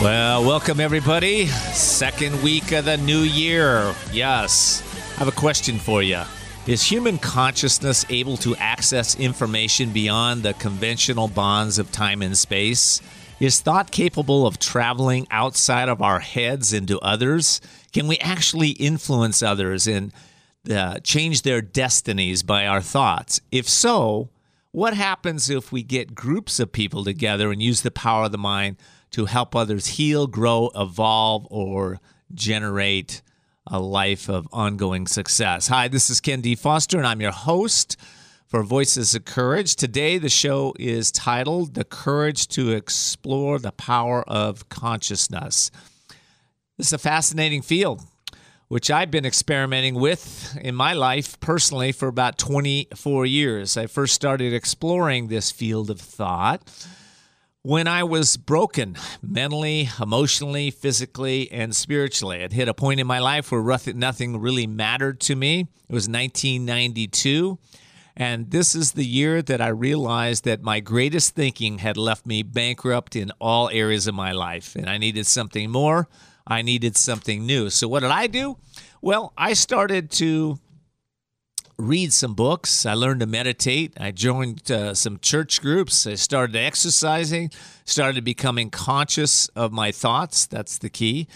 Well, welcome everybody. Second week of the new year. Yes. I have a question for you. Is human consciousness able to access information beyond the conventional bonds of time and space? Is thought capable of traveling outside of our heads into others? Can we actually influence others and uh, change their destinies by our thoughts? If so, what happens if we get groups of people together and use the power of the mind to help others heal, grow, evolve, or generate a life of ongoing success. Hi, this is Ken D. Foster, and I'm your host for Voices of Courage. Today, the show is titled The Courage to Explore the Power of Consciousness. This is a fascinating field, which I've been experimenting with in my life personally for about 24 years. I first started exploring this field of thought when I was broken mentally, emotionally, physically, and spiritually. I'd hit a point in my life where nothing really mattered to me. It was 1992. And this is the year that I realized that my greatest thinking had left me bankrupt in all areas of my life. And I needed something more. I needed something new. So, what did I do? Well, I started to read some books. I learned to meditate. I joined uh, some church groups. I started exercising, started becoming conscious of my thoughts. That's the key.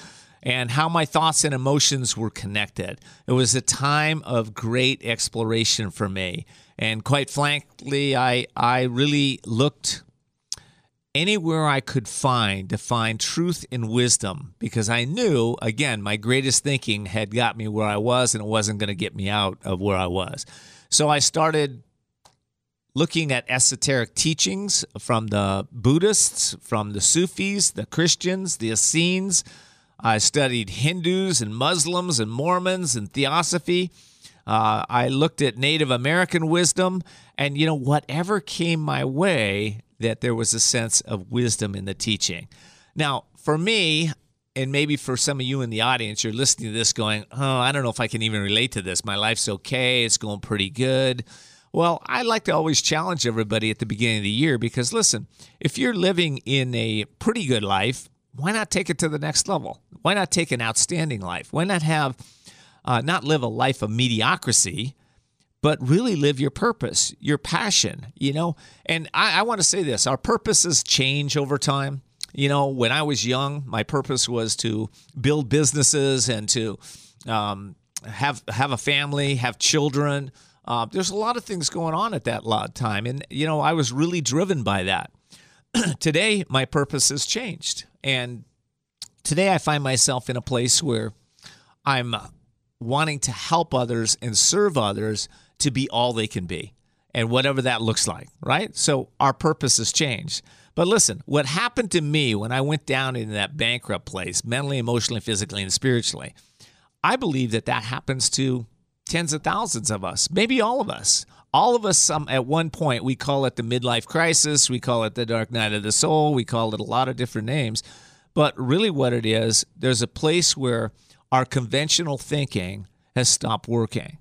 And how my thoughts and emotions were connected. It was a time of great exploration for me. And quite frankly, I, I really looked anywhere I could find to find truth and wisdom because I knew, again, my greatest thinking had got me where I was and it wasn't going to get me out of where I was. So I started looking at esoteric teachings from the Buddhists, from the Sufis, the Christians, the Essenes. I studied Hindus and Muslims and Mormons and theosophy. Uh, I looked at Native American wisdom, and you know, whatever came my way, that there was a sense of wisdom in the teaching. Now, for me, and maybe for some of you in the audience, you're listening to this going, oh, I don't know if I can even relate to this. My life's okay, it's going pretty good. Well, I like to always challenge everybody at the beginning of the year because listen, if you're living in a pretty good life, why not take it to the next level? Why not take an outstanding life? Why not have, uh, not live a life of mediocrity, but really live your purpose, your passion, you know? And I, I want to say this our purposes change over time. You know, when I was young, my purpose was to build businesses and to um, have have a family, have children. Uh, there's a lot of things going on at that time, and you know, I was really driven by that. today, my purpose has changed, and today I find myself in a place where I'm wanting to help others and serve others to be all they can be and whatever that looks like, right? So our purpose has changed. But listen, what happened to me when I went down in that bankrupt place, mentally, emotionally, physically, and spiritually, I believe that that happens to tens of thousands of us, maybe all of us. All of us, um, at one point, we call it the midlife crisis, we call it the dark night of the soul, we call it a lot of different names. But really, what it is, there's a place where our conventional thinking has stopped working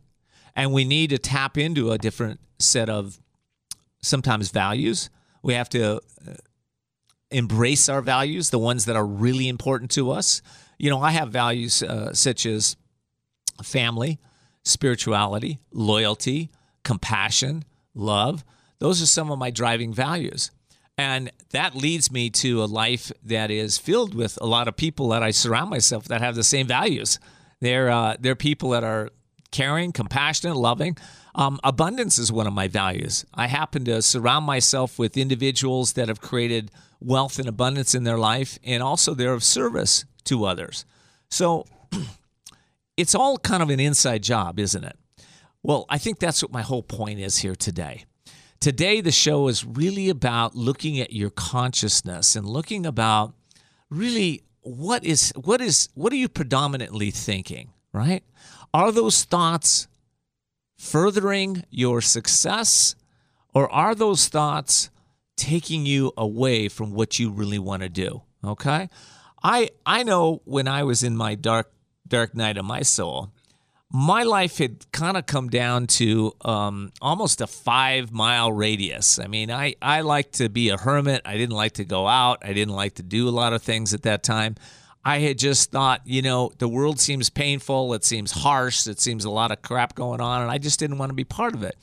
and we need to tap into a different set of sometimes values. We have to uh, embrace our values, the ones that are really important to us. You know, I have values uh, such as family, spirituality, loyalty, compassion, love. Those are some of my driving values. And that leads me to a life that is filled with a lot of people that I surround myself that have the same values. They're, uh, they're people that are caring, compassionate, loving. Um, abundance is one of my values. I happen to surround myself with individuals that have created wealth and abundance in their life, and also they're of service to others. So it's all kind of an inside job, isn't it? Well, I think that's what my whole point is here today today the show is really about looking at your consciousness and looking about really what is what is what are you predominantly thinking, right? Are those thoughts furthering your success or are those thoughts taking you away from what you really want to do? Okay? I I know when I was in my dark dark night of my soul, my life had kind of come down to um, almost a five mile radius. I mean, I, I like to be a hermit. I didn't like to go out. I didn't like to do a lot of things at that time. I had just thought, you know, the world seems painful. It seems harsh. It seems a lot of crap going on. And I just didn't want to be part of it.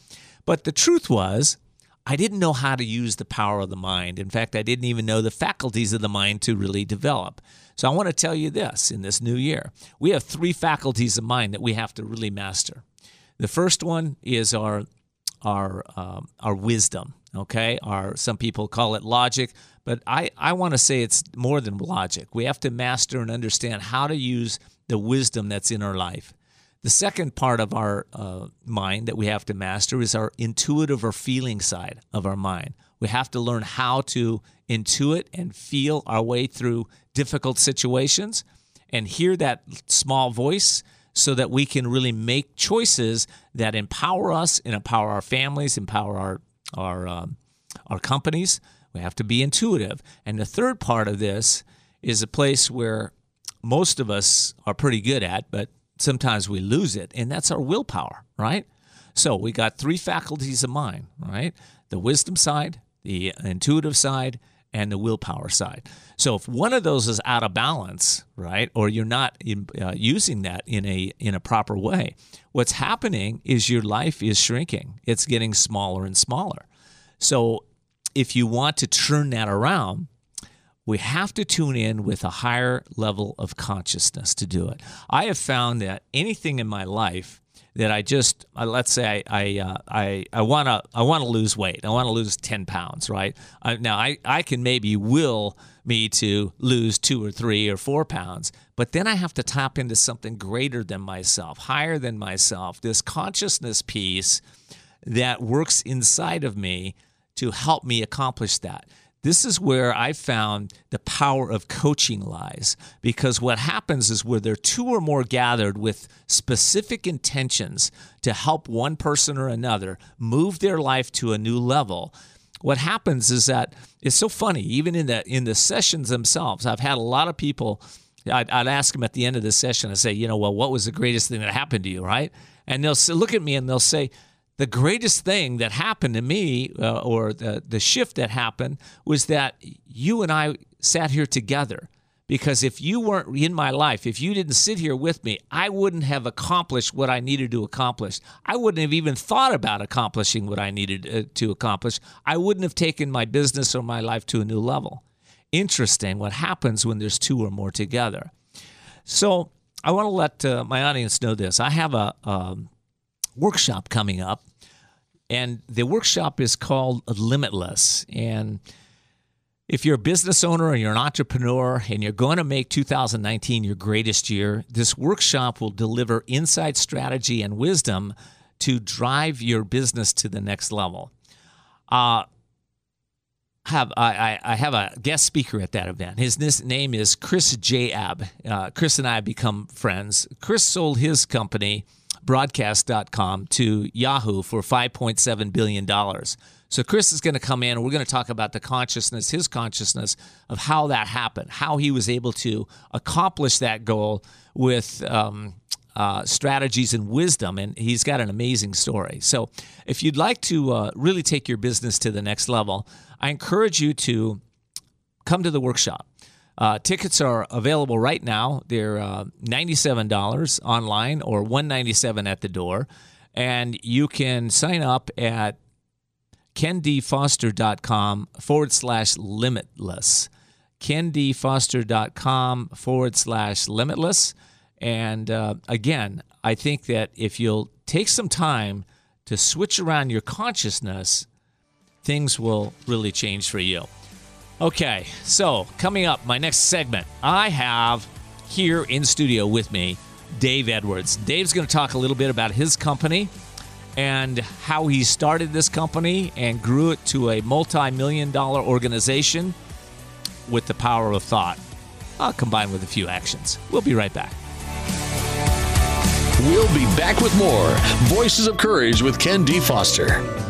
But the truth was, I didn't know how to use the power of the mind. In fact, I didn't even know the faculties of the mind to really develop. So I want to tell you this in this new year. We have three faculties of mind that we have to really master. The first one is our our um, our wisdom. Okay, our some people call it logic, but I I want to say it's more than logic. We have to master and understand how to use the wisdom that's in our life. The second part of our uh, mind that we have to master is our intuitive or feeling side of our mind. We have to learn how to intuit and feel our way through difficult situations and hear that small voice so that we can really make choices that empower us and empower our families, empower our our um, our companies. We have to be intuitive. And the third part of this is a place where most of us are pretty good at, but sometimes we lose it, and that's our willpower, right? So we got three faculties of mind, right? The wisdom side, the intuitive side, and the willpower side. So if one of those is out of balance, right, or you're not in, uh, using that in a in a proper way, what's happening is your life is shrinking. It's getting smaller and smaller. So if you want to turn that around, we have to tune in with a higher level of consciousness to do it. I have found that anything in my life that I just uh, let's say I I uh, I, I want to I want to lose weight. I want to lose ten pounds, right? I, now I I can maybe will me to lose two or three or four pounds, but then I have to tap into something greater than myself, higher than myself. This consciousness piece that works inside of me to help me accomplish that. This is where I found the power of coaching lies because what happens is where there are two or more gathered with specific intentions to help one person or another move their life to a new level. What happens is that it's so funny, even in the in the sessions themselves. I've had a lot of people. I'd, I'd ask them at the end of the session. I say, you know, well, what was the greatest thing that happened to you, right? And they'll look at me and they'll say, the greatest thing that happened to me, uh, or the, the shift that happened, was that you and I sat here together. Because if you weren't in my life, if you didn't sit here with me, I wouldn't have accomplished what I needed to accomplish. I wouldn't have even thought about accomplishing what I needed uh, to accomplish. I wouldn't have taken my business or my life to a new level. Interesting what happens when there's two or more together. So I want to let uh, my audience know this. I have a um, workshop coming up and the workshop is called Limitless. And if you're a business owner and you're an entrepreneur and you're going to make 2019 your greatest year, this workshop will deliver insight, strategy, and wisdom to drive your business to the next level. Uh, have I, I have a guest speaker at that event. His name is Chris Jaeb. Uh, Chris and I have become friends. Chris sold his company broadcast.com to Yahoo for $5.7 billion. So Chris is going to come in and we're going to talk about the consciousness, his consciousness of how that happened, how he was able to accomplish that goal with um, uh, strategies and wisdom. And he's got an amazing story. So if you'd like to uh, really take your business to the next level, I encourage you to come to the workshop. Uh, tickets are available right now. They're uh, $97 online or 197 at the door. And you can sign up at kendfoster.com forward slash limitless. kendfoster.com forward slash limitless. And uh, again, I think that if you'll take some time to switch around your consciousness, things will really change for you. Okay, so coming up, my next segment, I have here in studio with me Dave Edwards. Dave's going to talk a little bit about his company and how he started this company and grew it to a multi million dollar organization with the power of thought, uh, combined with a few actions. We'll be right back. We'll be back with more Voices of Courage with Ken D. Foster.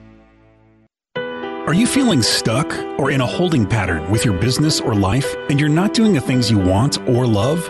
Are you feeling stuck or in a holding pattern with your business or life and you're not doing the things you want or love?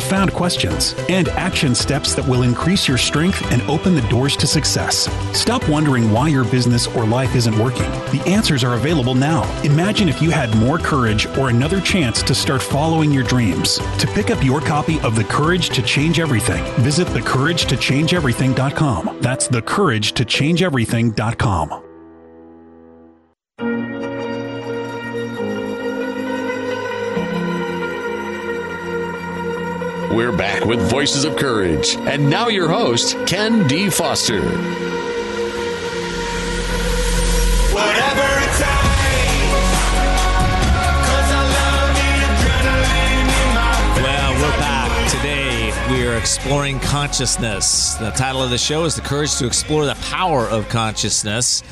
profound questions, and action steps that will increase your strength and open the doors to success. Stop wondering why your business or life isn't working. The answers are available now. Imagine if you had more courage or another chance to start following your dreams. To pick up your copy of The Courage to Change Everything, visit thecouragetochangeeverything.com. That's thecouragetochangeeverything.com. We're back with Voices of Courage. And now your host, Ken D. Foster. Whatever it takes, 'cause I love the in my Well, we're back. Today, we are exploring consciousness. The title of the show is The Courage to Explore the Power of Consciousness.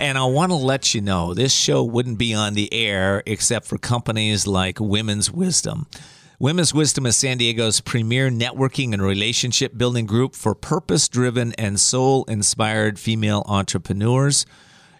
And I want to let you know this show wouldn't be on the air except for companies like Women's Wisdom. Women's Wisdom is San Diego's premier networking and relationship building group for purpose driven and soul inspired female entrepreneurs.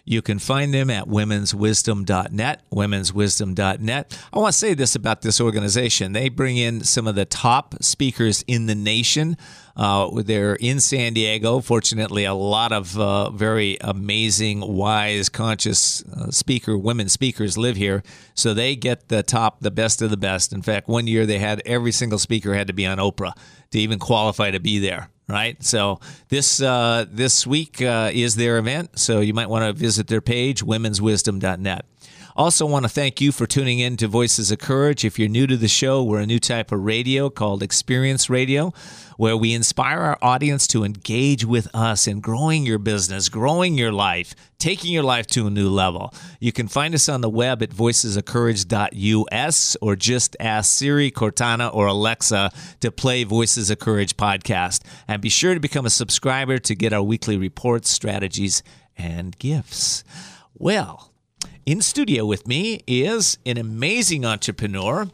You can find them at womenswisdom.net, womenswisdom.net. I want to say this about this organization. They bring in some of the top speakers in the nation. Uh, they're in San Diego. Fortunately, a lot of uh, very amazing, wise, conscious uh, speaker, women speakers live here. So they get the top, the best of the best. In fact, one year they had every single speaker had to be on Oprah to even qualify to be there right? So this uh, this week uh, is their event, so you might want to visit their page, womenswisdom.net. Also, want to thank you for tuning in to Voices of Courage. If you're new to the show, we're a new type of radio called Experience Radio, where we inspire our audience to engage with us in growing your business, growing your life, taking your life to a new level. You can find us on the web at voicesofcourage.us or just ask Siri, Cortana, or Alexa to play Voices of Courage podcast. And be sure to become a subscriber to get our weekly reports, strategies, and gifts. Well, in studio with me is an amazing entrepreneur.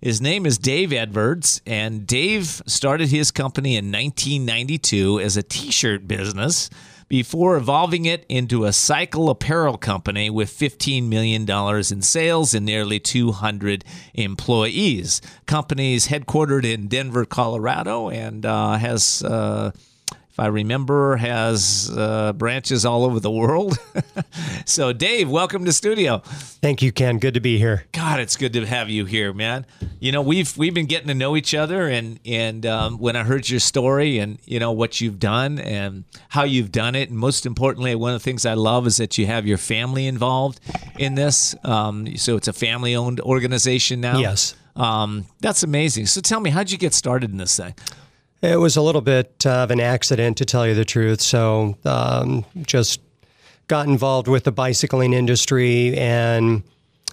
His name is Dave Edwards, and Dave started his company in 1992 as a t shirt business before evolving it into a cycle apparel company with $15 million in sales and nearly 200 employees. Company's headquartered in Denver, Colorado, and uh, has. Uh, if I remember, has uh, branches all over the world. so, Dave, welcome to studio. Thank you, Ken. Good to be here. God, it's good to have you here, man. You know, we've we've been getting to know each other, and and um, when I heard your story and you know what you've done and how you've done it, and most importantly, one of the things I love is that you have your family involved in this. Um, so it's a family-owned organization now. Yes. Um, that's amazing. So tell me, how'd you get started in this thing? It was a little bit of an accident, to tell you the truth. So, um, just got involved with the bicycling industry and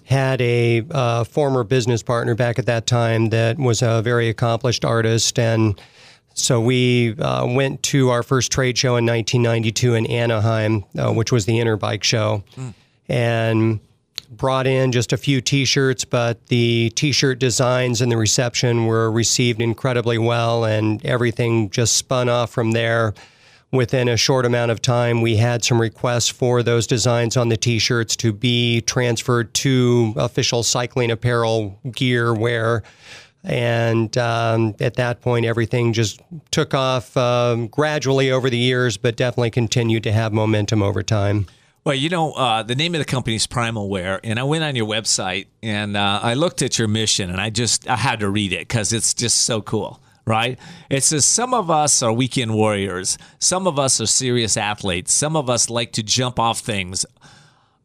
had a uh, former business partner back at that time that was a very accomplished artist. And so we uh, went to our first trade show in 1992 in Anaheim, uh, which was the Interbike Show. And brought in just a few t-shirts but the t-shirt designs and the reception were received incredibly well and everything just spun off from there. Within a short amount of time we had some requests for those designs on the t-shirts to be transferred to official cycling apparel gear wear. And um, at that point everything just took off um, gradually over the years but definitely continued to have momentum over time Well, you know, uh, the name of the company is Primal Wear, and I went on your website and uh, I looked at your mission, and I just I had to read it because it's just so cool, right? It says some of us are weekend warriors, some of us are serious athletes, some of us like to jump off things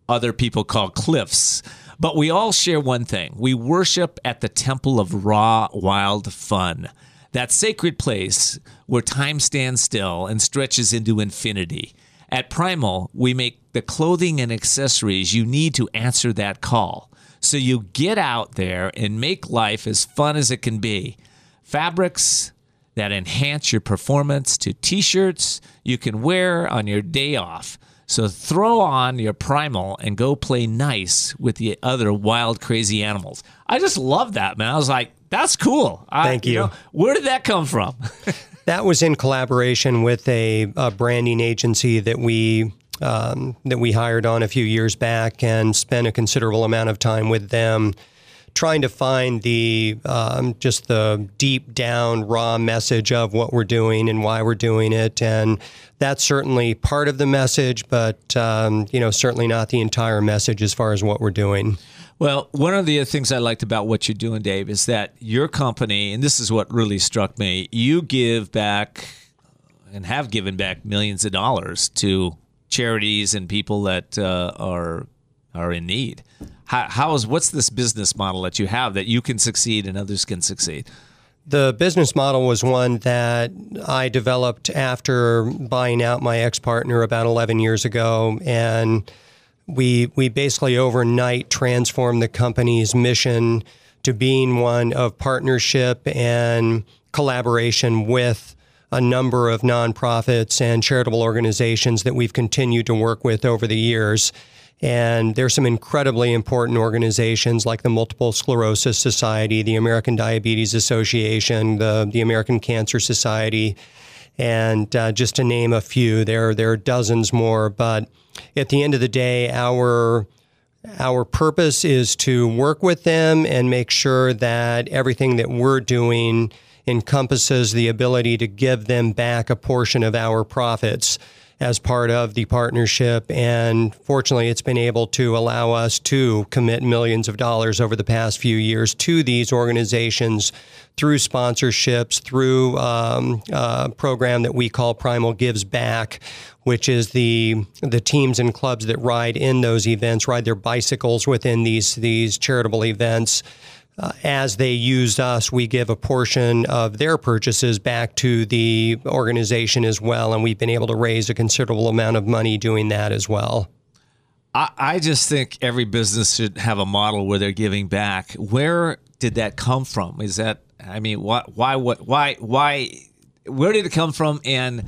other people call cliffs. But we all share one thing we worship at the temple of raw, wild fun, that sacred place where time stands still and stretches into infinity. At Primal, we make the clothing and accessories you need to answer that call. So you get out there and make life as fun as it can be. Fabrics that enhance your performance to t shirts you can wear on your day off. So throw on your primal and go play nice with the other wild, crazy animals. I just love that, man. I was like, that's cool. I- Thank you. know, where did that come from? That was in collaboration with a, a branding agency that we um, that we hired on a few years back and spent a considerable amount of time with them, trying to find the um, just the deep down raw message of what we're doing and why we're doing it, and that's certainly part of the message, but um, you know certainly not the entire message as far as what we're doing. Well, one of the things I liked about what you're doing, Dave, is that your company, and this is what really struck me, you give back and have given back millions of dollars to charities and people that uh, are are in need. How, how is what's this business model that you have that you can succeed and others can succeed? The business model was one that I developed after buying out my ex partner about 11 years ago. And we, we basically overnight transformed the company's mission to being one of partnership and collaboration with a number of nonprofits and charitable organizations that we've continued to work with over the years. And there's some incredibly important organizations like the Multiple Sclerosis Society, the American Diabetes Association, the, the American Cancer Society, and uh, just to name a few, there there are dozens more. But at the end of the day, our our purpose is to work with them and make sure that everything that we're doing encompasses the ability to give them back a portion of our profits as part of the partnership. And fortunately, it's been able to allow us to commit millions of dollars over the past few years to these organizations through sponsorships, through um, a program that we call Primal Gives Back, which is the the teams and clubs that ride in those events, ride their bicycles within these these charitable events. Uh, as they used us, we give a portion of their purchases back to the organization as well, and we've been able to raise a considerable amount of money doing that as well. I, I just think every business should have a model where they're giving back. Where did that come from? Is that I mean, why, why, what, why, why, where did it come from? And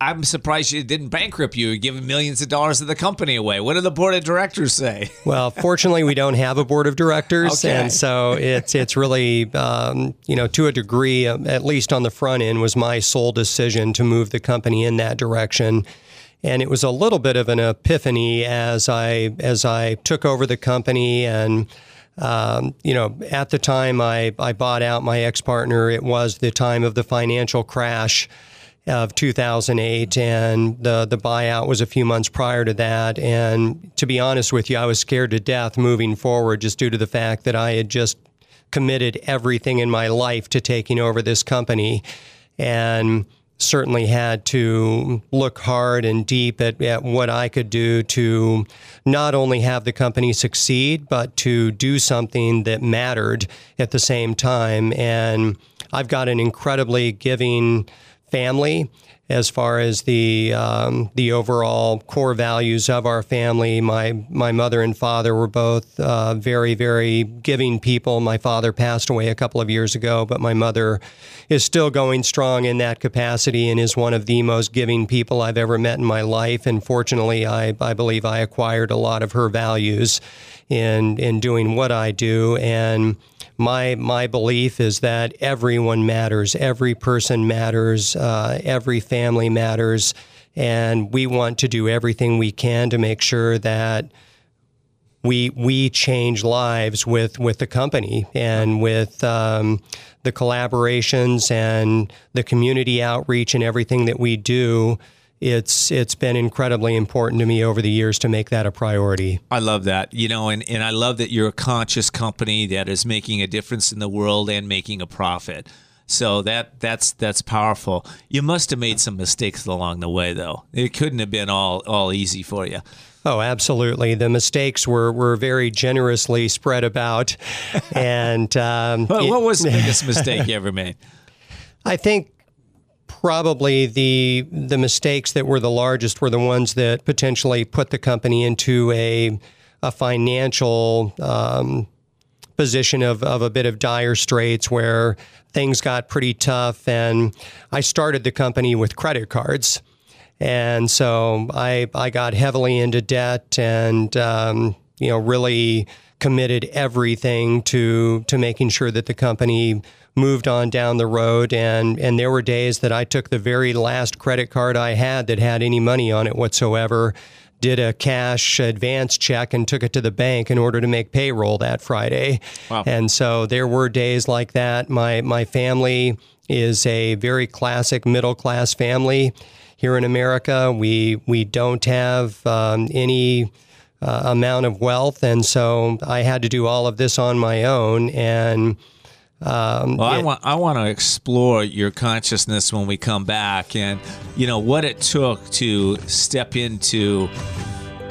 I'm surprised you didn't bankrupt you, giving millions of dollars of the company away. What did the board of directors say? Well, fortunately, we don't have a board of directors, Okay. and so it's it's really um, you know to a degree, um, at least on the front end, was my sole decision to move the company in that direction. And it was a little bit of an epiphany as I as I took over the company and. Um, you know, at the time I, I bought out my ex partner, it was the time of the financial crash of 2008, and the the buyout was a few months prior to that. And to be honest with you, I was scared to death moving forward, just due to the fact that I had just committed everything in my life to taking over this company, and certainly had to look hard and deep at, at what I could do to not only have the company succeed, but to do something that mattered at the same time. And I've got an incredibly giving family as far as the um, the overall core values of our family. My my mother and father were both uh, very very giving people. My father passed away a couple of years ago, but my mother is still going strong in that capacity and is one of the most giving people I've ever met in my life. And fortunately, I I believe I acquired a lot of her values in in doing what I do and my my belief is that everyone matters, every person matters, uh, every family matters, and we want to do everything we can to make sure that we we change lives with with the company and with um, the collaborations and the community outreach and everything that we do it's it's been incredibly important to me over the years to make that a priority. I love that. You know, and, and I love that you're a conscious company that is making a difference in the world and making a profit. So that that's that's powerful. You must have made some mistakes along the way though. It couldn't have been all all easy for you. Oh, absolutely. The mistakes were, were very generously spread about. and um, What, was the biggest mistake you ever made? I think probably the the mistakes that were the largest were the ones that potentially put the company into a a financial um, position of, of a bit of dire straits where things got pretty tough. And I started the company with credit cards. And so I I got heavily into debt and um, you know really committed everything to to making sure that the company moved on down the road and and there were days that I took the very last credit card I had that had any money on it whatsoever did a cash advance check and took it to the bank in order to make payroll that Friday. Wow. And so there were days like that. My my family is a very classic middle class family here in America. We we don't have um, any uh, amount of wealth, and so I had to do all of this on my own. And um, Well, I want I want to explore your consciousness when we come back, and you know what it took to step into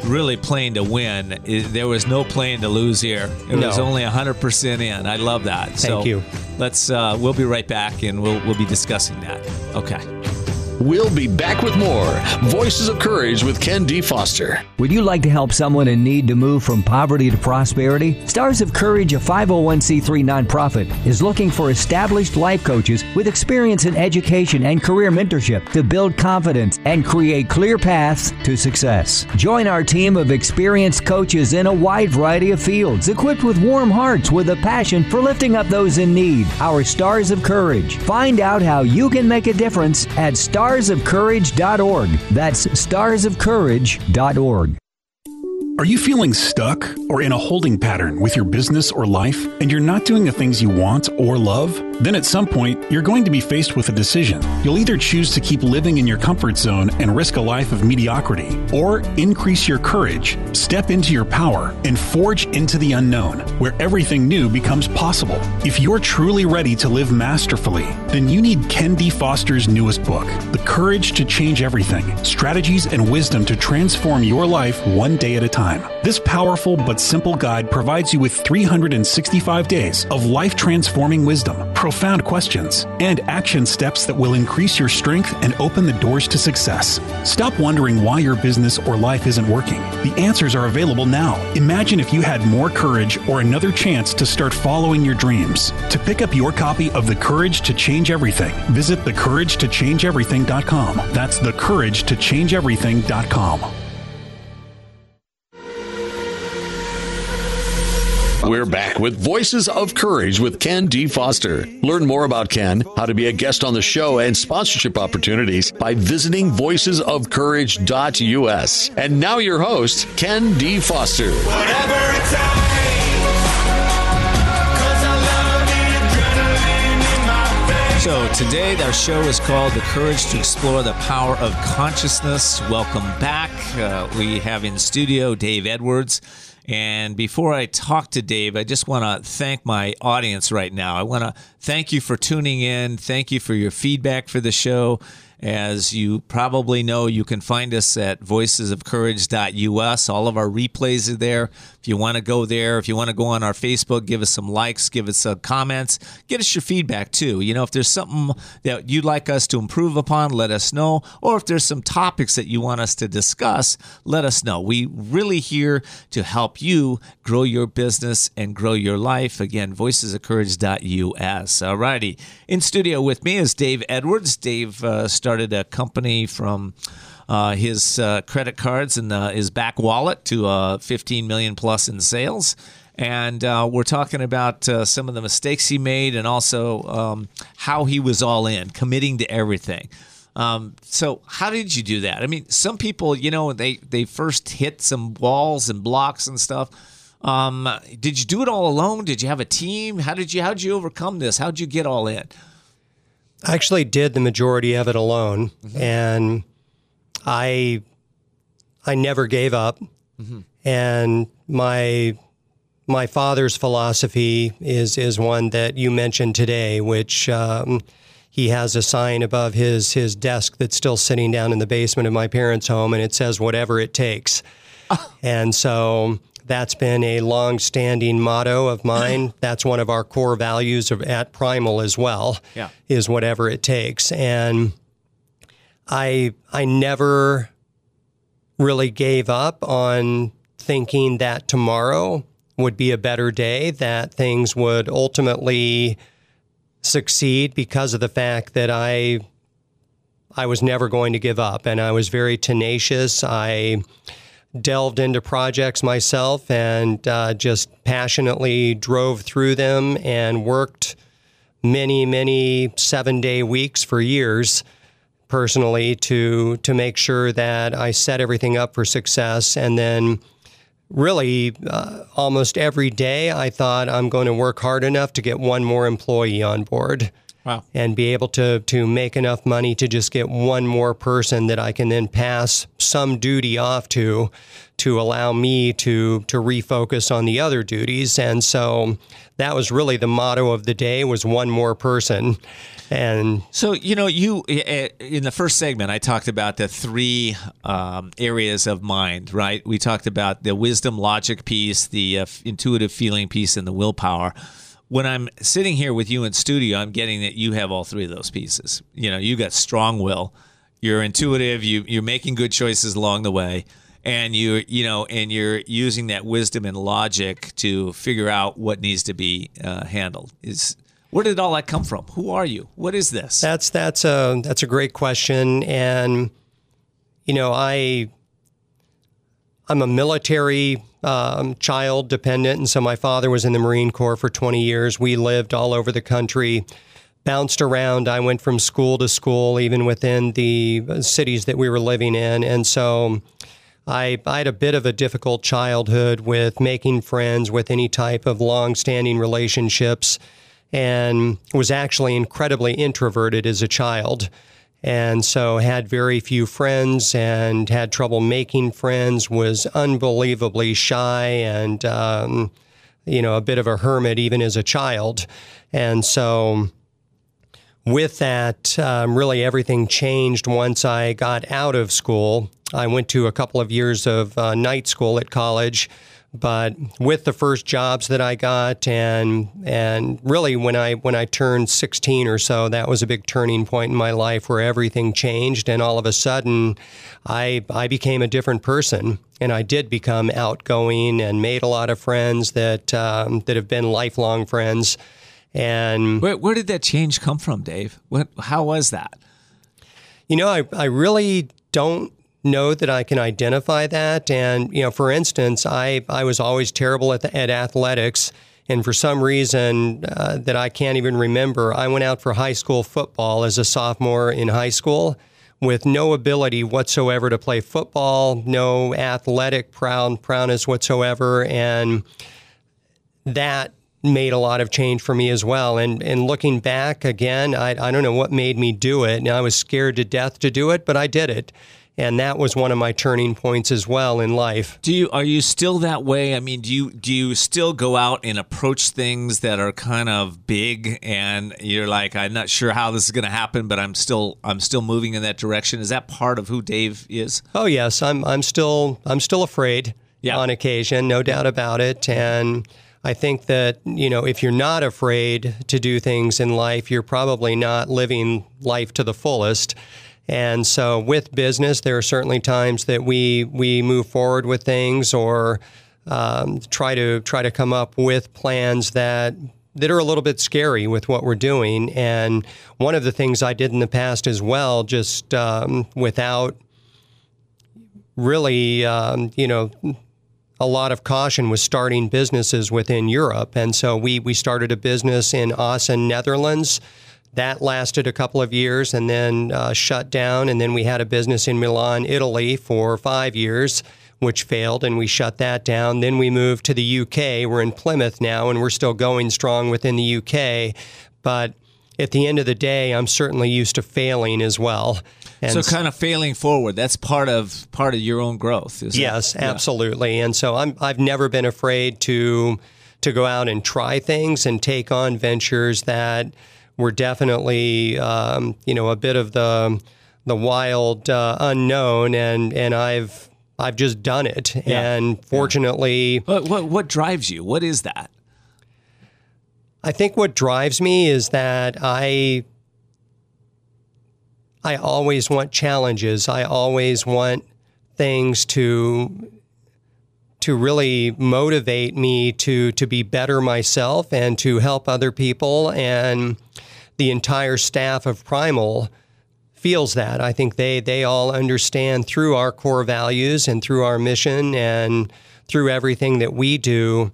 really playing to win. There was no playing to lose here. It was No. only hundred percent in. I love that. so you. Let's. Uh, we'll be right back, and we'll we'll be discussing that. Okay. We'll be back with more Voices of Courage with Ken D. Foster. Would you like to help someone in need to move from poverty to prosperity? Stars of Courage, a 501c3 nonprofit, is looking for established life coaches with experience in education and career mentorship to build confidence and create clear paths to success. Join our team of experienced coaches in a wide variety of fields, equipped with warm hearts with a passion for lifting up those in need. Our Stars of Courage. Find out how you can make a difference at starsofcourage.org. That's starsofcourage.org. Are you feeling stuck or in a holding pattern with your business or life and you're not doing the things you want or love? Then at some point, you're going to be faced with a decision. You'll either choose to keep living in your comfort zone and risk a life of mediocrity, or increase your courage, step into your power, and forge into the unknown, where everything new becomes possible. If you're truly ready to live masterfully, then you need Ken D. Foster's newest book, The Courage to Change Everything Strategies and Wisdom to Transform Your Life One Day at a Time. This powerful but simple guide provides you with 365 days of life transforming wisdom, profound questions, and action steps that will increase your strength and open the doors to success. Stop wondering why your business or life isn't working. The answers are available now. Imagine if you had more courage or another chance to start following your dreams. To pick up your copy of The Courage to Change Everything, visit thecouragetochangeeverything.com. That's thecouragetochangeeverything.com. We're back with Voices of Courage with Ken D. Foster. Learn more about Ken, how to be a guest on the show, and sponsorship opportunities by visiting voicesofcourage.us. And now your host, Ken D. Foster. Whatever it takes. 'Cause I love the adrenaline in my veins. So today our show is called "The Courage to Explore the Power of Consciousness." Welcome back. Uh, we have in studio Dave Edwards. And before I talk to Dave, I just want to thank my audience right now. I want to thank you for tuning in. Thank you for your feedback for the show. As you probably know, you can find us at voicesofcourage.us. All of our replays are there. If you want to go there, if you want to go on our Facebook, give us some likes, give us some comments, get us your feedback too. You know, if there's something that you'd like us to improve upon, let us know. Or if there's some topics that you want us to discuss, let us know. We really here to help you grow your business and grow your life. Again, voicesofcourage.us. All righty. In studio with me is Dave Edwards. Dave uh, started a company from uh, his uh, credit cards and uh, his back wallet to uh, 15 million plus in sales. And uh, we're talking about uh, some of the mistakes he made and also um, how he was all in, committing to everything. Um, so how did you do that? I mean, some people, you know, they they first hit some walls and blocks and stuff. Um, did you do it all alone? Did you have a team? How did you how did you overcome this? How did you get all in? I actually did the majority of it alone, and I I never gave up. And my my father's philosophy is is one that you mentioned today, which um, he has a sign above his his desk that's still sitting down in the basement of my parents' home, and it says "whatever it takes." And so that's been a long-standing motto of mine. That's one of our core values of, at Primal as well. Yeah. is whatever it takes, and I I never really gave up on thinking that tomorrow would be a better day, that things would ultimately succeed because of the fact that I I was never going to give up and I was very tenacious. I delved into projects myself and uh, just passionately drove through them and worked many, many seven day weeks for years personally to to make sure that I set everything up for success. And then really uh, almost every day I thought I'm going to work hard enough to get one more employee on board. Wow. and be able to to make enough money to just get one more person that I can then pass some duty off to to allow me to to refocus on the other duties. And so that was really the motto of the day was one more person and So you know, you eh, in the first segment, I talked about the three um, areas of mind. Right? We talked about the wisdom, logic piece, the uh, intuitive feeling piece, and the willpower. When I'm sitting here with you in studio, I'm getting that you have all three of those pieces. You know, you got strong will, you're intuitive, you you're making good choices along the way, and you you know, and you're using that wisdom and logic to figure out what needs to be uh, handled. Is where did all that come from? Who are you? What is this? That's that's a that's a great question, and you know I I'm a military um, child dependent, and so my father was in the Marine Corps for 20 years. We lived all over the country, bounced around. I went from school to school, even within the cities that we were living in, and so. I, I had a bit of a difficult childhood with making friends with any type of long standing relationships and was actually incredibly introverted as a child. And so had very few friends and had trouble making friends, was unbelievably shy and, um, you know, a bit of a hermit even as a child. And so with that, um, really everything changed once I got out of school. I went to a couple of years of uh, night school at college, but with the first jobs that I got, and and really when I when I turned 16 or so, that was a big turning point in my life where everything changed, and all of a sudden, I I became a different person, and I did become outgoing and made a lot of friends that um, that have been lifelong friends. And Where, where did that change come from, Dave? What, how was that? You know, I, I really don't know that I can identify that. And, you know, for instance, I, I was always terrible at, the, at athletics. And for some reason uh, that I can't even remember, I went out for high school football as a sophomore in high school with no ability whatsoever to play football, no athletic proud, prowess whatsoever. And that made a lot of change for me as well. And and looking back again, I, I don't know what made me do it. And I was scared to death to do it, but I did it. And that was one of my turning points as well in life. Do you are you still that way? I mean, do you do you still go out and approach things that are kind of big and you're like, I'm not sure how this is going to happen, but I'm still I'm still moving in that direction. Is that part of who Dave is? Oh yes, I'm I'm still I'm still afraid. Yeah. on occasion, no doubt about it. And I think that, you know, if you're not afraid to do things in life, you're probably not living life to the fullest. And so with business, there are certainly times that we we move forward with things or um, try to try to come up with plans that that are a little bit scary with what we're doing. And one of the things I did in the past as well, just um, without really, um, you know, a lot of caution was starting businesses within Europe. And so we, we started a business in Assen, Netherlands. That lasted a couple of years and then uh, shut down. And then we had a business in Milan, Italy for five years, which failed, and we shut that down. Then we moved to the UK. We're in Plymouth now, and we're still going strong within the UK. But at the end of the day, I'm certainly used to failing as well. And So kind of failing forward. That's part of part of your own growth. Yes, absolutely. And so I'm I've never been afraid to to go out and try things and take on ventures that were definitely um, you know a bit of the the wild uh, unknown and and I've I've just done it and fortunately What, what what drives you? What is that? I think what drives me is that I I always want challenges. I always want things to to really motivate me to to be better myself and to help other people and the entire staff of Primal feels that. I think they they all understand through our core values and through our mission and through everything that we do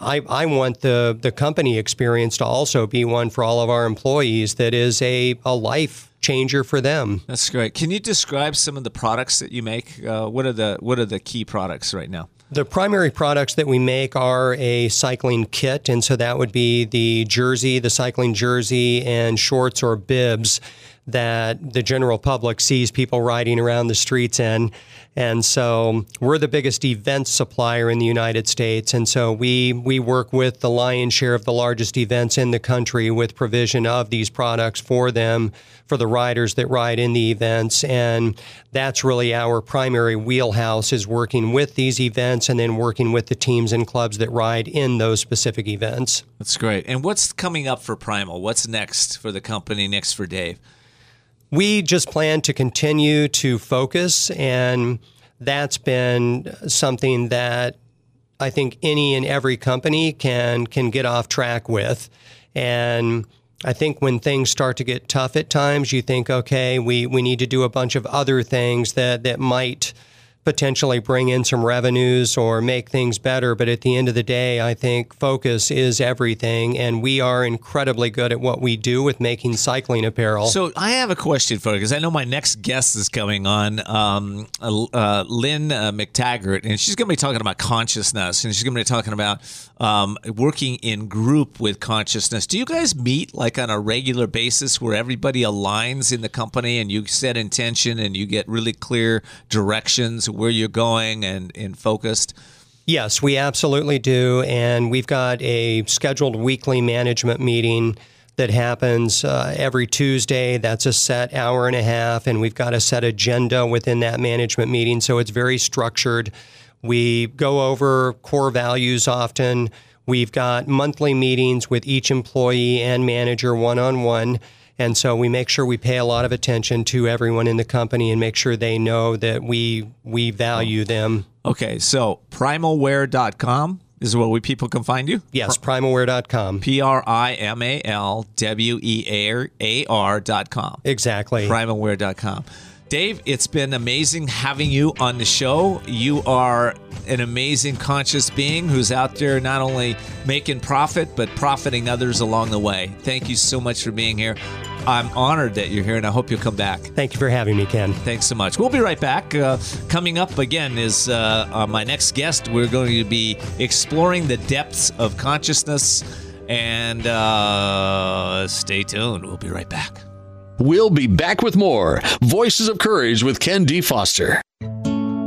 I, I want the, the company experience to also be one for all of our employees that is a, a life changer for them. That's great. Can you describe some of the products that you make? Uh, what are the what are the key products right now? The primary products that we make are a cycling kit, and so that would be the jersey, the cycling jersey, and shorts or bibs that the general public sees people riding around the streets in. And so we're the biggest event supplier in the United States, and so we we work with the lion's share of the largest events in the country with provision of these products for them for the riders that ride in the events and that's really our primary wheelhouse is working with these events and then working with the teams and clubs that ride in those specific events. That's great. And what's coming up for Primal? What's next for the company? Next for Dave? We just plan to continue to focus, and that's been something that I think any and every company can can get off track with. And I think when things start to get tough at times, you think, okay, we, we need to do a bunch of other things that, that might potentially bring in some revenues or make things better. But at the end of the day, I think focus is everything. And we are incredibly good at what we do with making cycling apparel. So I have a question for you because I know my next guest is coming on, um, uh, Lynne uh, McTaggart, and she's going to be talking about consciousness, and she's going to be talking about um, working in group with consciousness. Do you guys meet like on a regular basis where everybody aligns in the company and you set intention and you get really clear directions where you're going and, and focused? Yes, we absolutely do. And we've got a scheduled weekly management meeting that happens uh, every Tuesday. That's a set hour and a half. And we've got a set agenda within that management meeting. So it's very structured. We go over core values often. We've got monthly meetings with each employee and manager one on one. And so we make sure we pay a lot of attention to everyone in the company and make sure they know that we we value them. Okay, so primalwear.com is where we people can find you? Yes, primalwear.com. P R I M A L W E A R dot com. Exactly. Primalwear.com. Dave, it's been amazing having you on the show. You are an amazing conscious being who's out there not only making profit, but profiting others along the way. Thank you so much for being here. I'm honored that you're here, and I hope you'll come back. Thank you for having me, Ken. Thanks so much. We'll be right back. Uh, coming up again is uh, uh, my next guest. We're going to be exploring the depths of consciousness, and uh, stay tuned. We'll be right back. We'll be back with more Voices of Courage with Ken D. Foster.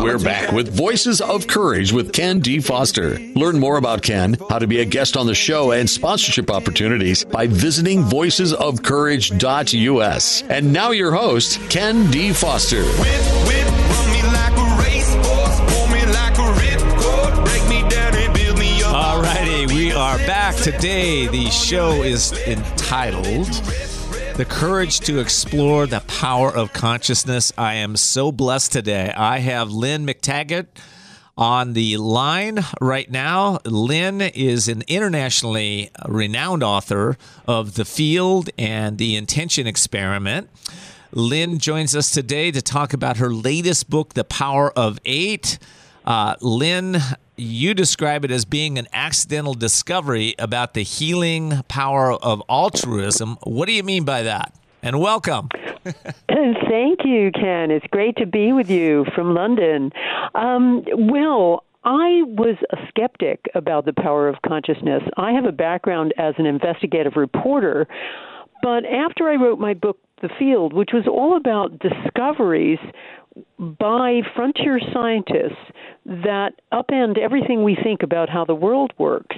We're back with Voices of Courage with Ken D. Foster. Learn more about Ken, how to be a guest on the show, and sponsorship opportunities by visiting voicesofcourage.us. And now your host, Ken D. Foster. Whip, whip, run me like a racehorse, pull me like a ripcord, break me down and build me up. Alrighty, we are back today. The show is entitled The Courage to Explore the Power of Consciousness. I am so blessed today. I have Lynne McTaggart on the line right now. Lynne is an internationally renowned author of The Field and The Intention Experiment. Lynne joins us today to talk about her latest book, The Power of Eight. Uh, Lynne, you describe it as being an accidental discovery about the healing power of altruism. What do you mean by that? And welcome. Thank you, Ken. It's great to be with you from London. Um, well, I was a skeptic about the power of consciousness. I have a background as an investigative reporter, but after I wrote my book, The Field, which was all about discoveries by frontier scientists that upend everything we think about how the world works.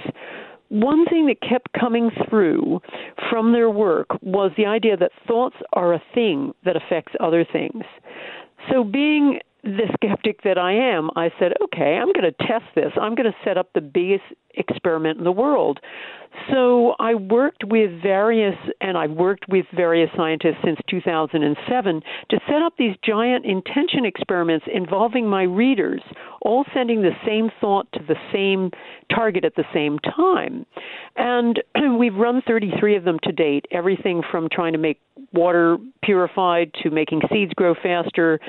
One thing that kept coming through from their work was the idea that thoughts are a thing that affects other things. So, being the skeptic that I am, I said, okay, I'm going to test this. I'm going to set up the biggest experiment in the world. So I worked with various, and I've worked with various scientists since 2007 to set up these giant intention experiments involving my readers, all sending the same thought to the same target at the same time. And we've run 33 of them to date, everything from trying to make water purified to making seeds grow faster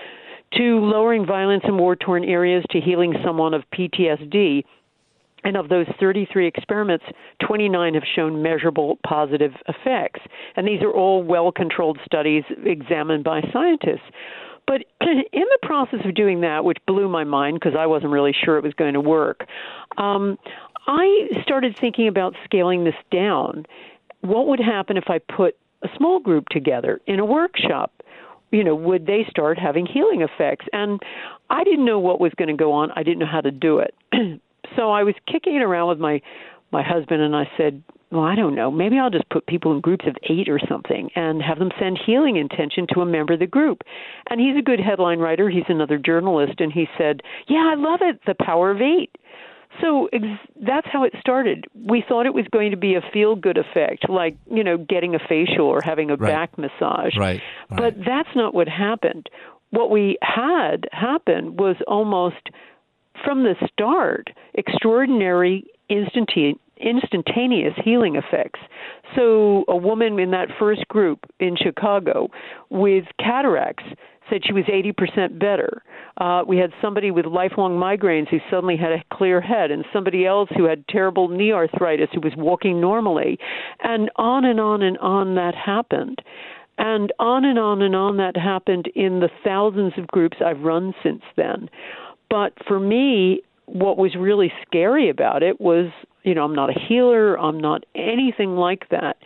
to lowering violence in war torn areas to healing someone of PTSD. And of those 33 experiments, 29 have shown measurable positive effects. And these are all well controlled studies examined by scientists. But in the process of doing that, which blew my mind because I wasn't really sure it was going to work, um, I started thinking about scaling this down. What would happen if I put a small group together in a workshop? You know, would they start having healing effects? And I didn't know what was going to go on. I didn't know how to do it. so I was kicking it around with my my husband, and I said, well, I don't know. Maybe I'll just put people in groups of eight or something and have them send healing intention to a member of the group. And he's a good headline writer. He's another journalist, and he said, "Yeah, I love it. The power of eight. So ex- that's how it started. We thought it was going to be a feel good effect, like, you know, getting a facial or having a Right. back massage. Right, right. But that's not what happened. What we had happen was almost from the start extraordinary instantane- instantaneous healing effects. So a woman in that first group in Chicago with cataracts said she was 80% better. Uh, we had somebody with lifelong migraines who suddenly had a clear head, and somebody else who had terrible knee arthritis who was walking normally. And on and on and on that happened. And on and on and on that happened in the thousands of groups I've run since then. But for me, what was really scary about it was, you know, I'm not a healer, I'm not anything like that.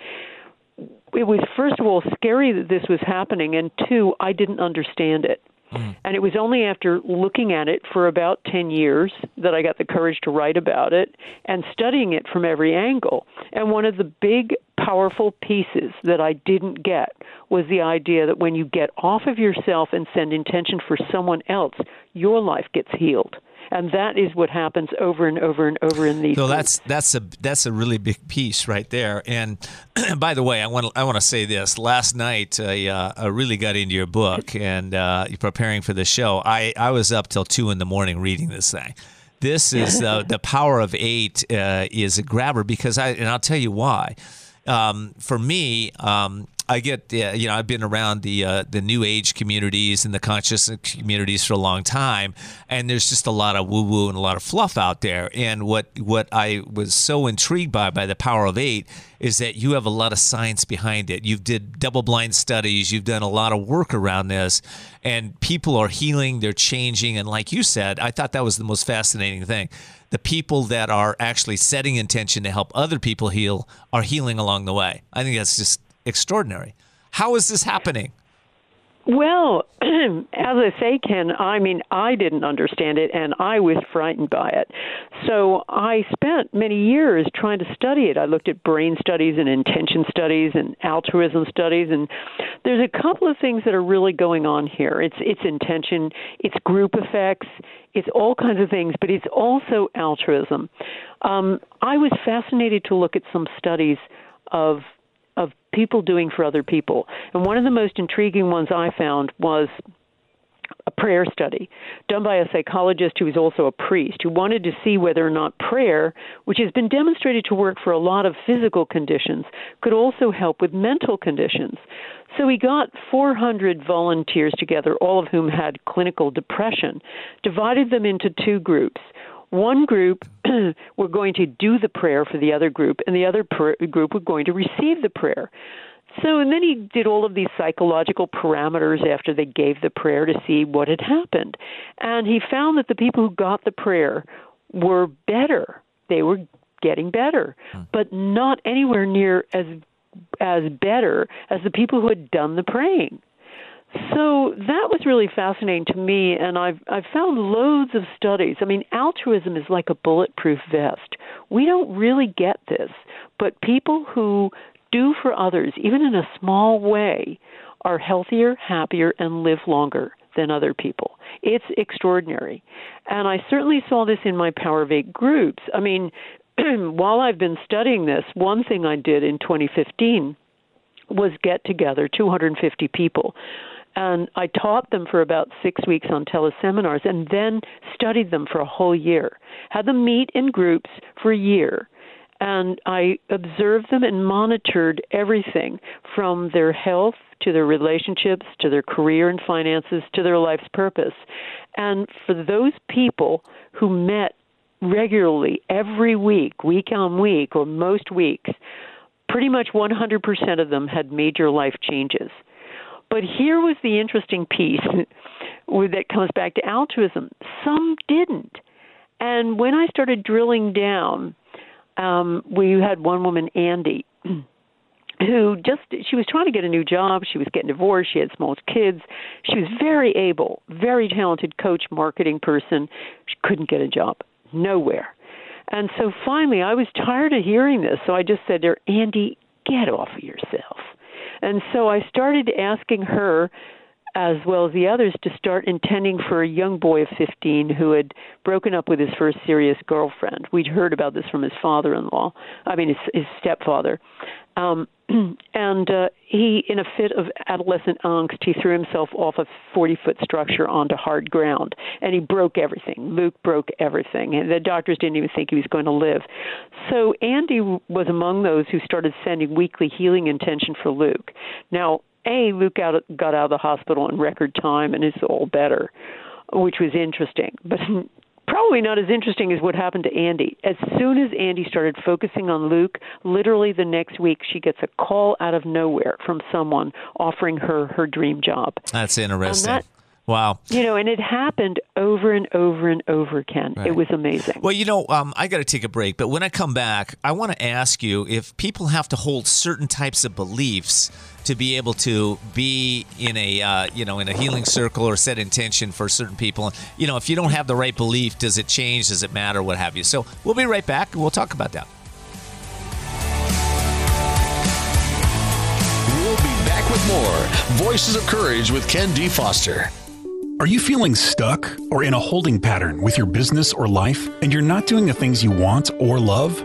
It was, first of all, scary that this was happening, and two, I didn't understand it. Hmm. And it was only after looking at it for about 10 years that I got the courage to write about it and studying it from every angle. And one of the big, powerful pieces that I didn't get was the idea that when you get off of yourself and send intention for someone else, your life gets healed and that is what happens over and over and over in these. So that's that's a that's a really big piece right there. And by the way, I want to, I want to say this. Last night, I, uh, I really got into your book and uh, preparing for the show. I I was up till two in the morning reading this thing. This is uh, the power of eight uh, is a grabber because I and I'll tell you why. Um, for me, um, I get, uh, you know, I've been around the uh, the new age communities and the consciousness communities for a long time, and there's just a lot of woo woo and a lot of fluff out there. And what what I was so intrigued by by the power of eight is that you have a lot of science behind it. You've did double blind studies. You've done a lot of work around this, and people are healing. They're changing, and like you said, I thought that was the most fascinating thing the people that are actually setting intention to help other people heal are healing along the way. I think that's just extraordinary. How is this happening? Well, as I say, Ken, I mean, I didn't understand it and I was frightened by it. So I spent many years trying to study it. I looked at brain studies and intention studies and altruism studies and there's a couple of things that are really going on here. It's it's intention, it's group effects, it's all kinds of things, but it's also altruism. Um, I was fascinated to look at some studies of of people doing for other people. And one of the most intriguing ones I found was a prayer study done by a psychologist who is also a priest who wanted to see whether or not prayer, which has been demonstrated to work for a lot of physical conditions, could also help with mental conditions. So he got 400 volunteers together, all of whom had clinical depression, divided them into two groups one group were going to do the prayer for the other group, and the other pr- group were going to receive the prayer. So, and then he did all of these psychological parameters after they gave the prayer to see what had happened. And he found that the people who got the prayer were better. They were getting better, hmm. but not anywhere near as as better as the people who had done the praying. So that was really fascinating to me, and I've I've found loads of studies. I mean, altruism is like a bulletproof vest. We don't really get this, but people who do for others, even in a small way, are healthier, happier, and live longer than other people. It's extraordinary, and I certainly saw this in my Power of Eight groups. I mean, while I've been studying this, one thing I did in 2015 was get together 250 people and I taught them for about six weeks on teleseminars and then studied them for a whole year. Had them meet in groups for a year. And I observed them and monitored everything from their health to their relationships to their career and finances to their life's purpose. And for those people who met regularly every week, week on week, or most weeks, pretty much 100% of them had major life changes. But here was the interesting piece that comes back to altruism. Some didn't. And when I started drilling down, um, we had one woman, Andy, who just she was trying to get a new job. She was getting divorced. She had small kids. She was very able very talented coach marketing person. She couldn't get a job. Nowhere. And so finally i was tired of hearing this. So i just said to her andy get off of yourself and so I started asking her, as well as the others, to start intending for a young boy of 15 who had broken up with his first serious girlfriend. We'd heard about this from his father in law, I mean, his, his stepfather. Um, and uh, he, in a fit of adolescent angst, he threw himself off a 40 foot structure onto hard ground, and he broke everything. Luke broke everything, and the doctors didn't even think he was going to live. So Andy was among those who started sending weekly healing intention for Luke. Now, a Luke out, got out of the hospital in record time and is all better, which was interesting. But probably not as interesting as what happened to Andy. As soon as Andy started focusing on Luke, literally the next week she gets a call out of nowhere from someone offering her her dream job. That's interesting. That, Wow. You know, and it happened over and over and over, Ken. Right. It was amazing. Well, you know, um, I got to take a break, but when I come back, I want to ask you if people have to hold certain types of beliefs to be able to be in a uh, you know in a healing circle or set intention for certain people. You know, if you don't have the right belief, does it change? Does it matter? What have you? So we'll be right back, and we'll talk about that. We'll be back with more Voices of Courage with Ken D. Foster. Are you feeling stuck or in a holding pattern with your business or life and you're not doing the things you want or love?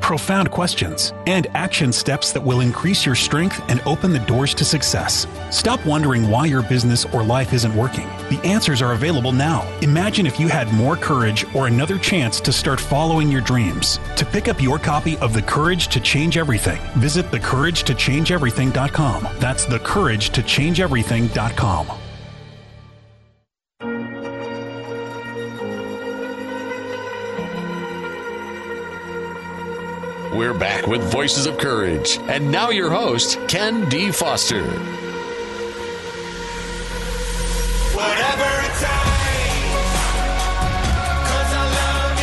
profound questions, and action steps that will increase your strength and open the doors to success. Stop wondering why your business or life isn't working. The answers are available now. Imagine if you had more courage or another chance to start following your dreams. To pick up your copy of The Courage to Change Everything, visit thecouragetochangeeverything.com. That's thecouragetochangeeverything.com. We're back with Voices of Courage. And now your host, Ken D. Foster. Whatever it takes. 'Cause I love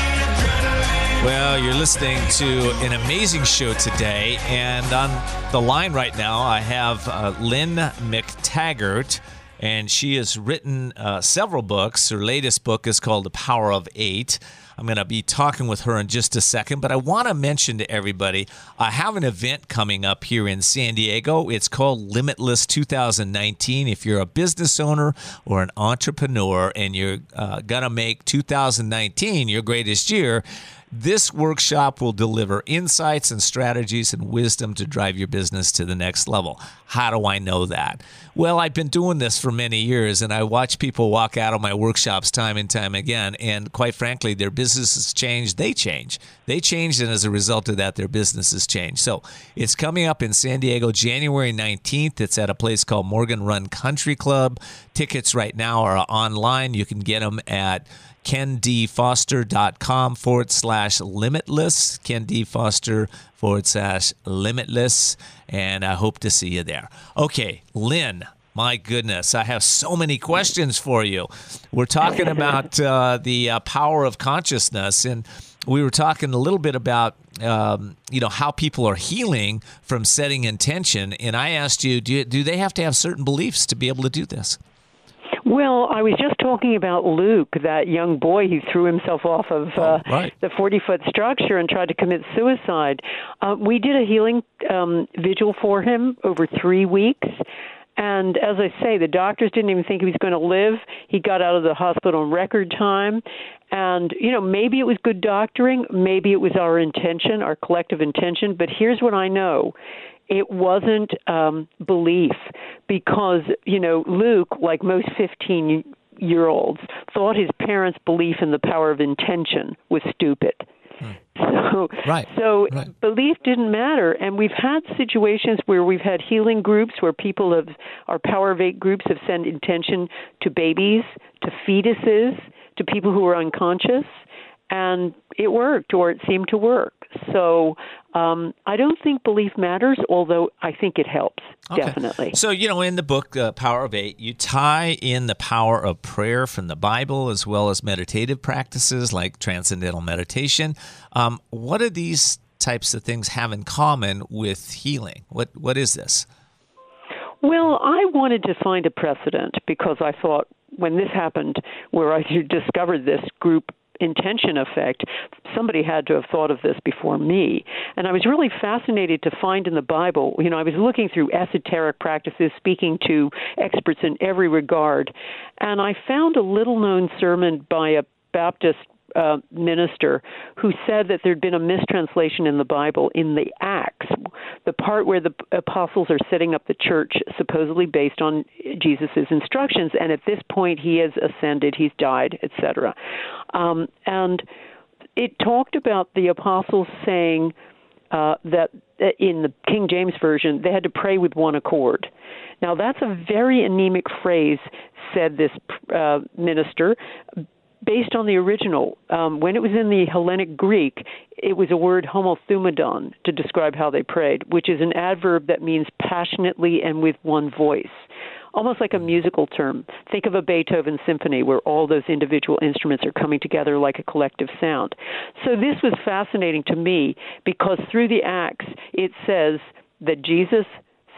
the. Well, you're listening to an amazing show today, and on the line right now, I have uh, Lynne McTaggart, and she has written uh, several books. Her latest book is called The Power of Eight. I'm going to be talking with her in just a second, but I want to mention to everybody I have an event coming up here in San Diego. It's called Limitless 2019. If you're a business owner or an entrepreneur and you're uh, going to make 2019 your greatest year, this workshop will deliver insights and strategies and wisdom to drive your business to the next level. How do I know that? Well, I've been doing this for many years and I watch people walk out of my workshops time and time again. And quite frankly, their businesses change, they change. They change, and as a result of that, their businesses change. So it's coming up in San Diego January 19th. It's at a place called Morgan Run Country Club. Tickets right now are online. You can get them at kendfoster.com forward slash limitless. Ken D. Foster forward slash limitless. And I hope to see you there. Okay, Lynne. My goodness, I have so many questions for you. We're talking about uh, the uh, power of consciousness, and we were talking a little bit about um, you know how people are healing from setting intention. And I asked you, do, you, do they have to have certain beliefs to be able to do this? Well, I was just talking about Luke, that young boy who threw himself off of uh, Oh, right. the 40 foot structure and tried to commit suicide. Uh, we did a healing um, vigil for him over three weeks. And as I say, the doctors didn't even think he was going to live. He got out of the hospital in record time. And, you know, maybe it was good doctoring, maybe it was our intention, our collective intention. But here's what I know it wasn't um, belief because, you know, Luke, like most 15 year olds, thought his parents' belief in the power of intention was stupid. So, Right, so right. belief didn't matter, and we've had situations where we've had healing groups where people have our Power of Eight groups have sent intention to babies, to fetuses, to people who are unconscious, and it worked, or it seemed to work. So um, I don't think belief matters, although I think it helps Okay. definitely. So, you know, in the book, uh, Power of Eight, you tie in the power of prayer from the Bible as well as meditative practices like transcendental meditation. Um, what do these types of things have in common with healing? What What is this? Well, I wanted to find a precedent because I thought when this happened, where I discovered this group intention effect, somebody had to have thought of this before me. And I was really fascinated to find in the Bible, you know, I was looking through esoteric practices, speaking to experts in every regard, and I found a little known sermon by a Baptist uh, minister who said that there'd been a mistranslation in the Bible in the Acts. the part where the apostles are setting up the church, supposedly based on Jesus' instructions, and at this point he has ascended, he's died, etc. Um, and it talked about the apostles saying uh, that in the King James version they had to pray with one accord. Now that's a very anemic phrase, said this uh, minister, based on the original. Um, when it was in the Hellenic Greek, it was a word homothumadon to describe how they prayed, which is an adverb that means passionately and with one voice. Almost like a musical term. Think of a Beethoven symphony where all those individual instruments are coming together like a collective sound. So this was fascinating to me because through the Acts it says that Jesus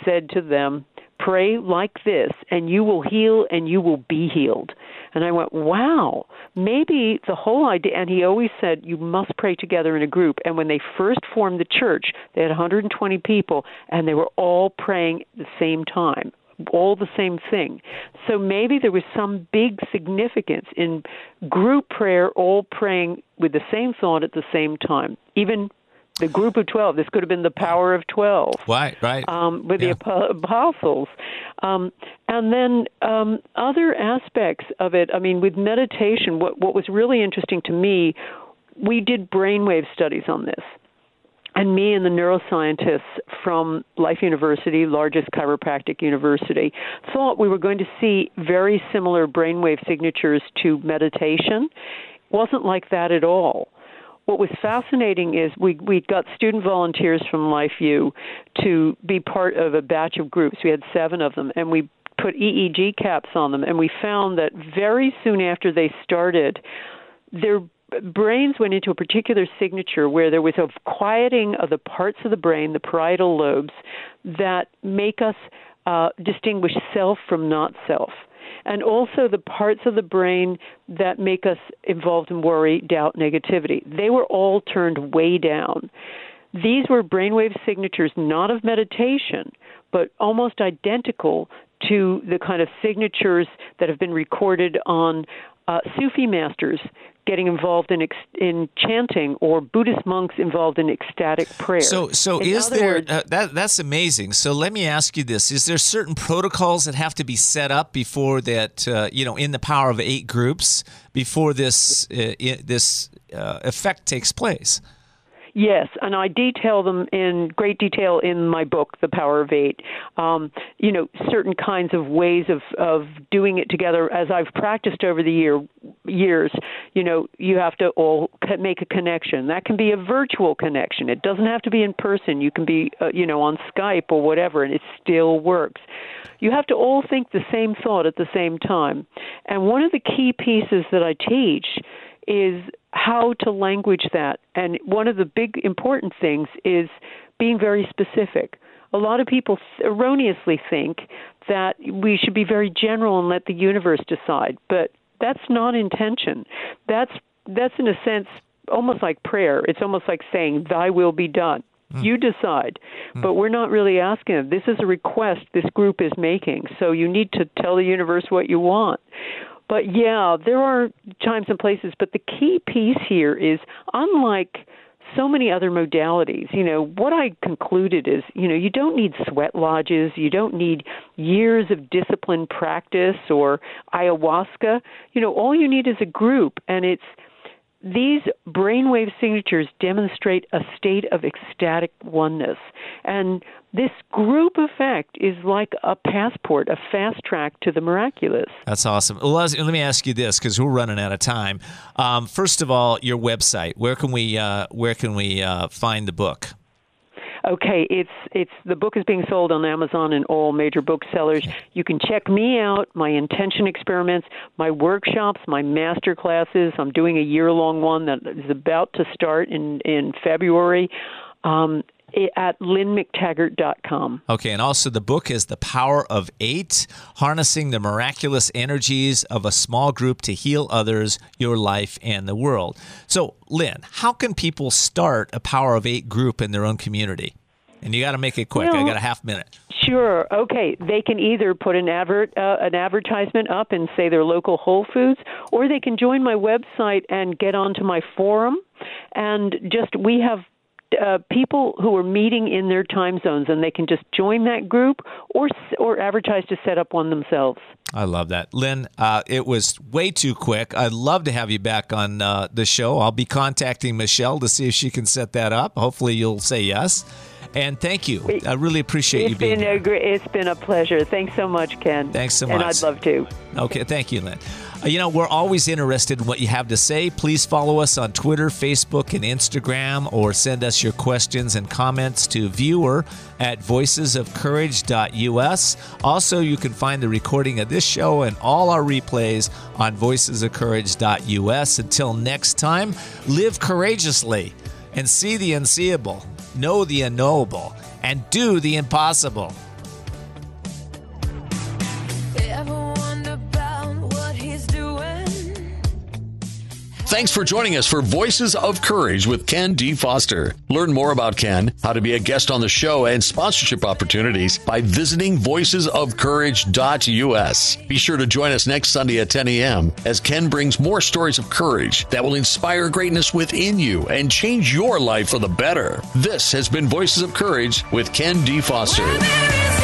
said to them, Pray like this, and you will heal and you will be healed. And I went, wow, maybe the whole idea. And he always said, you must pray together in a group. And when they first formed the church, they had 120 people, and they were all praying at the same time all the same thing. So maybe there was some big significance in group prayer, all praying with the same thought at the same time. Even the group of 12. This could have been the power of 12. Right, right. Um, with Yeah. the apostles. Um, and then um, other aspects of it, I mean, with meditation, what, what was really interesting to me, we did brainwave studies on this. And me and the neuroscientists from Life University, largest chiropractic university, thought we were going to see very similar brainwave signatures to meditation. It wasn't like that at all what was fascinating is we we got student volunteers from LifeU to be part of a batch of groups. We had seven of them, and we put EEG caps on them, and we found that very soon after they started, their brains went into a particular signature where there was a quieting of the parts of the brain, the parietal lobes, that make us uh, distinguish self from not self and also the parts of the brain that make us involved in worry, doubt, negativity. They were all turned way down. These were brainwave signatures not of meditation, but almost identical to the kind of signatures that have been recorded on uh, Sufi masters getting involved in ex- in chanting or Buddhist monks involved in ecstatic prayer. So, so In is there words- uh, that? That's amazing. So, let me ask you this: Is there certain protocols that have to be set up before that? Uh, you know, in the power of eight groups before this uh, i this uh, effect takes place. Yes, and I detail them in great detail in my book, The Power of Eight. Um, you know, certain kinds of ways of of doing it together. As I've practiced over the year years, you know, you have to all make a connection. That can be a virtual connection. It doesn't have to be in person. You can be, uh, you know, on Skype or whatever, and it still works. You have to all think the same thought at the same time. And one of the key pieces that I teach is how to language that. And one of the big important things is being very specific. A lot of people erroneously think that we should be very general and let the universe decide, but that's not intention. That's that's in a sense almost like prayer. It's almost like saying, "Thy will be done." Hmm. You decide, hmm. but we're not really asking it. This is a request this group is making, so you need to tell the universe what you want. But yeah, there are times and places, but the key piece here is unlike so many other modalities, you know, what I concluded is, you know, you don't need sweat lodges, you don't need years of disciplined practice or ayahuasca. You know, all you need is a group and it's these brainwave signatures demonstrate a state of ecstatic oneness. And this group effect is like a passport, a fast track to the miraculous. That's awesome. Let me ask you this because we're running out of time. Um, first of all, your website. Where can we uh, where can we uh, find the book? Okay, it's it's the book is being sold on Amazon and all major booksellers. You can check me out, my intention experiments, my workshops, my master classes. I'm doing a year long one that is about to start in in February. Um, at lynnemctaggart.com. Okay, and also the book is The Power of Eight Harnessing the Miraculous Energies of a Small Group to Heal Others, Your Life, and the World. So, Lynne, how can people start a Power of Eight group in their own community? And you got to make it quick. I got a half minute. Sure. Okay. They can either put an advert, uh, an advertisement up in say their local Whole Foods, or they can join my website and get onto my forum. And just we have uh, people who are meeting in their time zones, and they can just join that group or or advertise to set up one themselves. I love that, Lynne. Uh, it was way too quick. I'd love to have you back on uh, the show. I'll be contacting Michelle to see if she can set that up. Hopefully, you'll say yes. And thank you. I really appreciate it's you being been here. A great, it's been a pleasure. Thanks so much, Ken. Thanks so much. And. I'd love to. Okay, thank you, Lynne. You know, we're always interested in what you have to say. Please follow us on Twitter, Facebook, and Instagram, or send us your questions and comments to viewer at voicesofcourage.us. Also, you can find the recording of this show and all our replays on voicesofcourage.us. Until next time, live courageously and see the unseeable, know the unknowable, and do the impossible. Thanks for joining us for Voices of Courage with Ken D. Foster. Learn more about Ken, how to be a guest on the show, and sponsorship opportunities by visiting voicesofcourage.us. Be sure to join us next Sunday at 10 a.m. as Ken brings more stories of courage that will inspire greatness within you and change your life for the better. This has been Voices of Courage with Ken D. Foster.